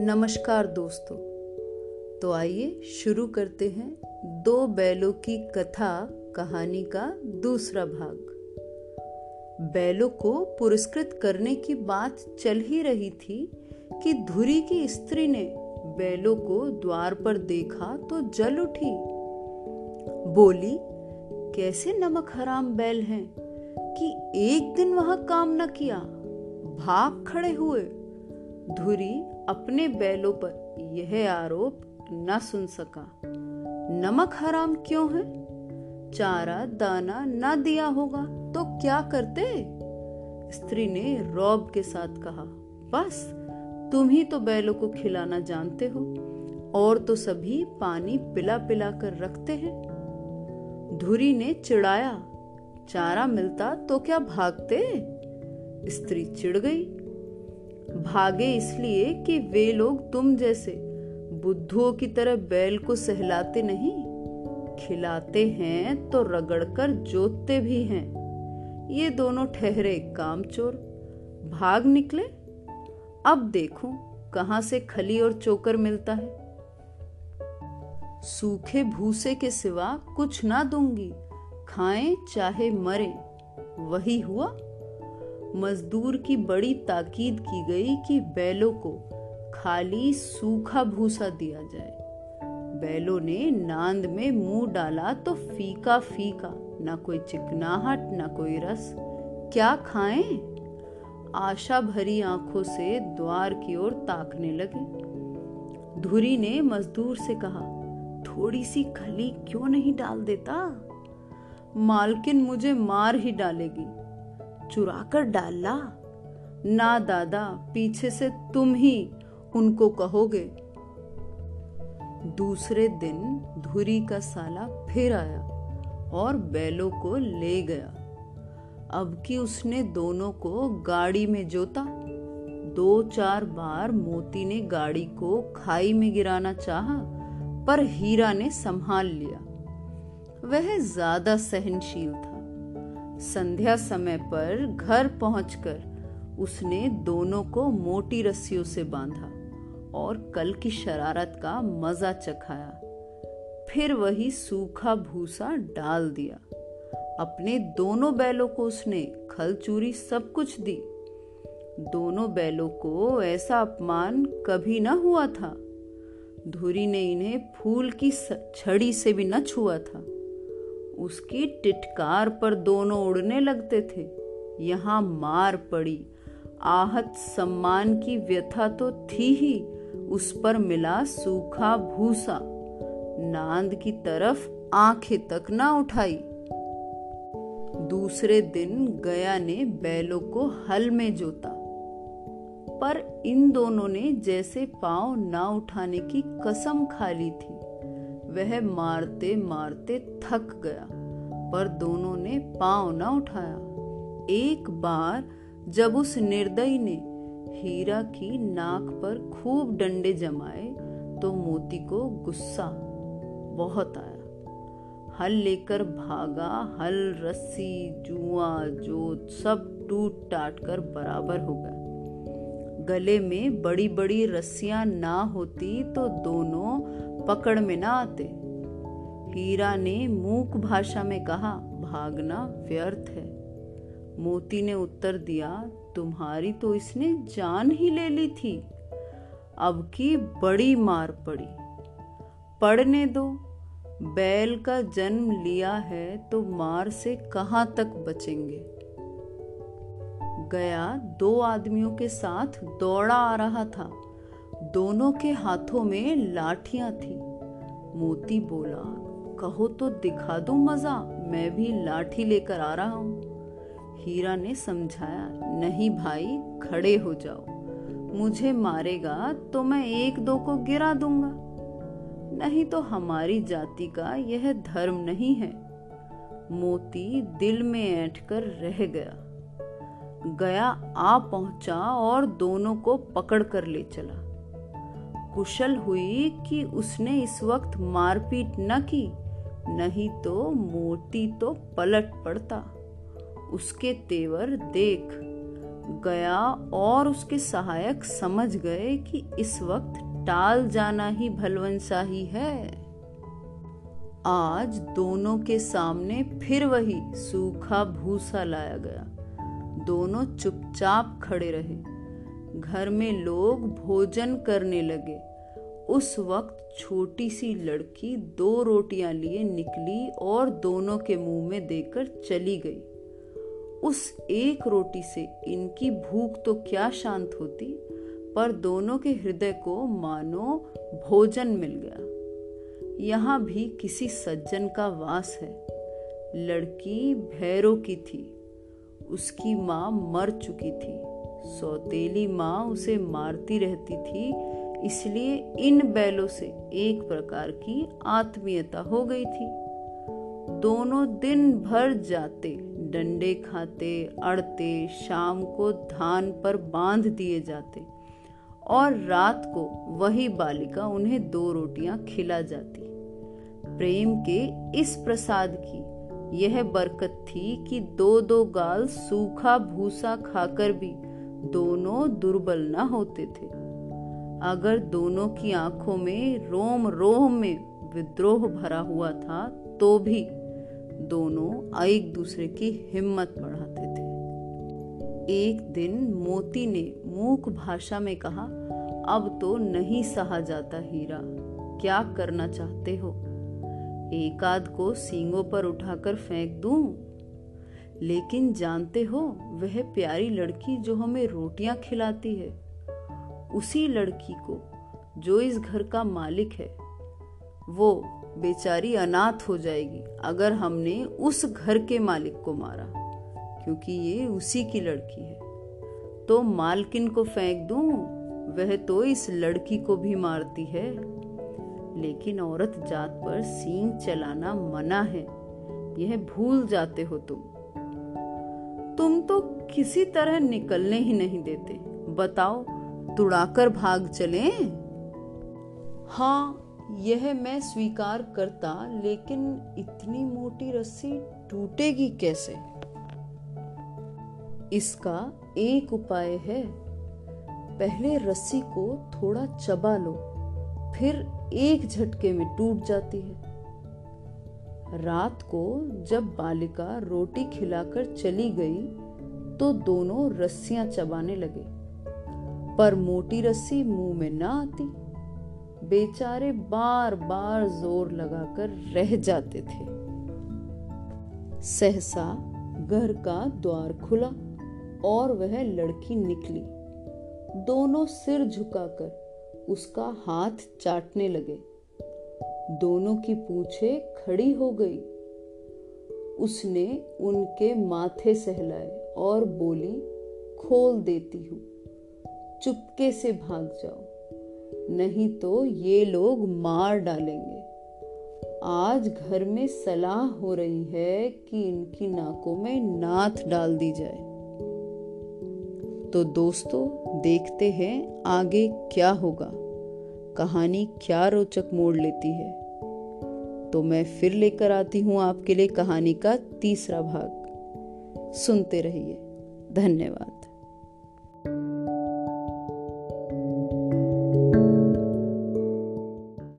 नमस्कार दोस्तों। तो आइए शुरू करते हैं दो बैलों की कथा कहानी का दूसरा भाग। बैलों को पुरस्कृत करने की बात चल ही रही थी कि धुरी की स्त्री ने बैलों को द्वार पर देखा तो जल उठी। बोली, कैसे नमक हराम बैल हैं कि एक दिन वहाँ काम न किया भाग खड़े हुए। धुरी अपने बैलों पर यह आरोप न सुन सका। नमक हराम क्यों है? चारा, दाना न दिया होगा तो क्या करते? स्त्री ने रौब के साथ कहा, बस, तुम ही तो बैलों को खिलाना जानते हो, और तो सभी पानी पिला पिला कर रखते हैं। धुरी ने चिड़ाया चारा मिलता तो क्या भागते? स्त्री चिढ़ गई। भागे इसलिए कि वे लोग तुम जैसे बुद्धुओं की तरह बैल को सहलाते नहीं। खिलाते हैं तो रगड़कर जोतते भी हैं। ये दोनों ठहरे कामचोर। भाग निकले। अब देखूँ कहाँ से खली और चोकर मिलता है। सूखे भूसे के सिवा कुछ ना दूँगी। खाएँ चाहे मरे। वही हुआ मजदूर की बड़ी ताकीद की गई कि बैलों को खाली सूखा भूसा दिया जाए। बैलों ने नांद में मुँह डाला तो फीका फीका, ना कोई चिकनाहट, ना कोई रस। क्या खाएँ? आशा भरी आँखों से द्वार की ओर ताकने लगे। धुरी ने मजदूर से कहा, थोड़ी सी खली क्यों नहीं डाल देता? मालकिन मुझे मार ही डालेगी। चुरा कर डाला ना दादा, पीछे से तुम ही उनको कहोगे। दूसरे दिन धुरी का साला फिर आया और बैलों को ले गया। अब कि उसने दोनों को गाड़ी में जोता? दो चार बार मोती ने गाड़ी को खाई में गिराना चाहा, पर हीरा ने संभाल लिया। वह ज़्यादा सहनशील था। संध्या समय पर घर पहुंचकर उसने दोनों को मोटी रस्सियों से बांधा और कल की शरारत का मज़ा चखाया। फिर वही सूखा भूसा डाल दिया। अपने दोनों बैलों को उसने खलचूरी सब कुछ दी। दोनों बैलों को ऐसा अपमान कभी न हुआ था। धुरी ने इन्हें फूल की छड़ी से भी न छुआ था। उसकी टिटकार पर दोनों उड़ने लगते थे। यहाँ मार पड़ी। आहत सम्मान की व्यथा तो थी ही। उस पर मिला सूखा भूसा। नांद की तरफ़ आँखें तक ना उठाई। दूसरे दिन गया ने बैलों को हल में जोता। पर इन दोनों ने जैसे पाँव ना उठाने की कसम खा ली थी। वह मारते मारते थक गया, पर दोनों ने पाँव न उठाया। एक बार जब उस निर्दयी ने हीरा की नाक पर खूब डंडे जमाए तो मोती को गुस्सा बहुत आया। हल लेकर भागा, हल, रस्सी, जुआ, जोत सब टूट टाट कर बराबर हो गया गले में बड़ी बड़ी रस्सियाँ ना होती तो दोनों पकड़ में ना आते। हीरा ने मूक भाषा में कहा, भागना व्यर्थ है। मोती ने उत्तर दिया, तुम्हारी तो इसने जान ही ले ली थी। अब की बड़ी मार पड़ी। पढ़ने दो। बैल का जन्म लिया है तो मार से कहाँ तक बचेंगे? गया दो आदमियों के साथ, दौड़ा आ रहा था। दोनों के हाथों में लाठियाँ थी। मोती बोला, कहो तो दिखा दो मज़ा, मैं भी लाठी लेकर आ रहा हूँ। हीरा ने समझाया, नहीं भाई, खड़े हो जाओ। मुझे मारेगा तो मैं एक दो को गिरा दूँगा। नहीं तो हमारी जाति का यह धर्म नहीं है। मोती दिल में ऐठ कर रह गया। गया, आ पहुँचा और दोनों को पकड़ कर ले चला। कुशल हुई कि उसने इस वक्त मारपीट न की, नहीं तो मोती तो पलट पड़ता। उसके तेवर देख, गया और उसके सहायक समझ गए कि इस वक्त टाल जाना ही भलवंशाही है। आज दोनों के सामने फिर वही सूखा भूसा लाया गया। दोनों चुपचाप खड़े रहे। घर में लोग भोजन करने लगे। उस वक्त छोटी सी लड़की दो रोटियाँ लिए निकली और दोनों के मुँह में देकर चली गई। उस एक रोटी से इनकी भूख तो क्या शांत होती, पर दोनों के हृदय को मानो भोजन मिल गया। यहाँ भी किसी सज्जन का वास है। लड़की भैरों की थी। उसकी माँ मर चुकी थी। सौतेली माँ उसे मारती रहती थी, इसलिए इन बैलों से एक प्रकार की आत्मीयता हो गई थी। दोनों दिन भर जाते, डंडे खाते, अड़ते, शाम को धान पर बाँध दिए जाते, और रात को वही बालिका उन्हें दो रोटियाँ खिला जाती। प्रेम के इस प्रसाद की यह बरकत थी कि दो दो गाल सूखा भूसा खाकर भी दोनों दुर्बल न होते थे। अगर दोनों की आँखों में रोम रोम में विद्रोह भरा हुआ था तो भी दोनों एक दूसरे की हिम्मत बढ़ाते थे। एक दिन मोती ने मूक भाषा में कहा, अब तो नहीं सहा जाता हीरा, क्या करना चाहते हो? एक आध को सींगों पर उठाकर फेंक दूँ? लेकिन जानते हो, वह प्यारी लड़की जो हमें रोटियाँ खिलाती है, उसी लड़की को जो इस घर का मालिक है, वो बेचारी अनाथ हो जाएगी अगर हमने उस घर के मालिक को मारा, क्योंकि ये उसी की लड़की है। तो मालकिन को फेंक दूँ, वह तो इस लड़की को भी मारती है। लेकिन औरत जात पर सींग चलाना मना है, यह भूल जाते हो तुम। तुम तो किसी तरह निकलने ही नहीं देते। बताओ, तुड़ाकर भाग चले? हाँ यह मैं स्वीकार करता, लेकिन इतनी मोटी रस्सी टूटेगी कैसे? इसका एक उपाय है। पहले रस्सी को थोड़ा चबा लो, फिर एक झटके में टूट जाती है। रात को जब बालिका रोटी खिलाकर चली गई तो दोनों रस्सियाँ चबाने लगे। पर मोटी रस्सी मुँह में ना आती। बेचारे बार बार ज़ोर लगाकर रह जाते थे। सहसा घर का द्वार खुला और वह लड़की निकली। दोनों सिर झुकाकर उसका हाथ चाटने लगे। दोनों की पूछे खड़ी हो गई। उसने उनके माथे सहलाए और बोली, खोल देती हूँ। चुपके से भाग जाओ। नहीं तो ये लोग मार डालेंगे। आज घर में सलाह हो रही है कि इनकी नाकों में नाथ डाल दी जाए। तो दोस्तों, देखते हैं आगे क्या होगा। कहानी क्या रोचक मोड़ लेती है? तो मैं फिर लेकर आती हूँ आपके लिए कहानी का तीसरा भाग। सुनते रहिए। धन्यवाद।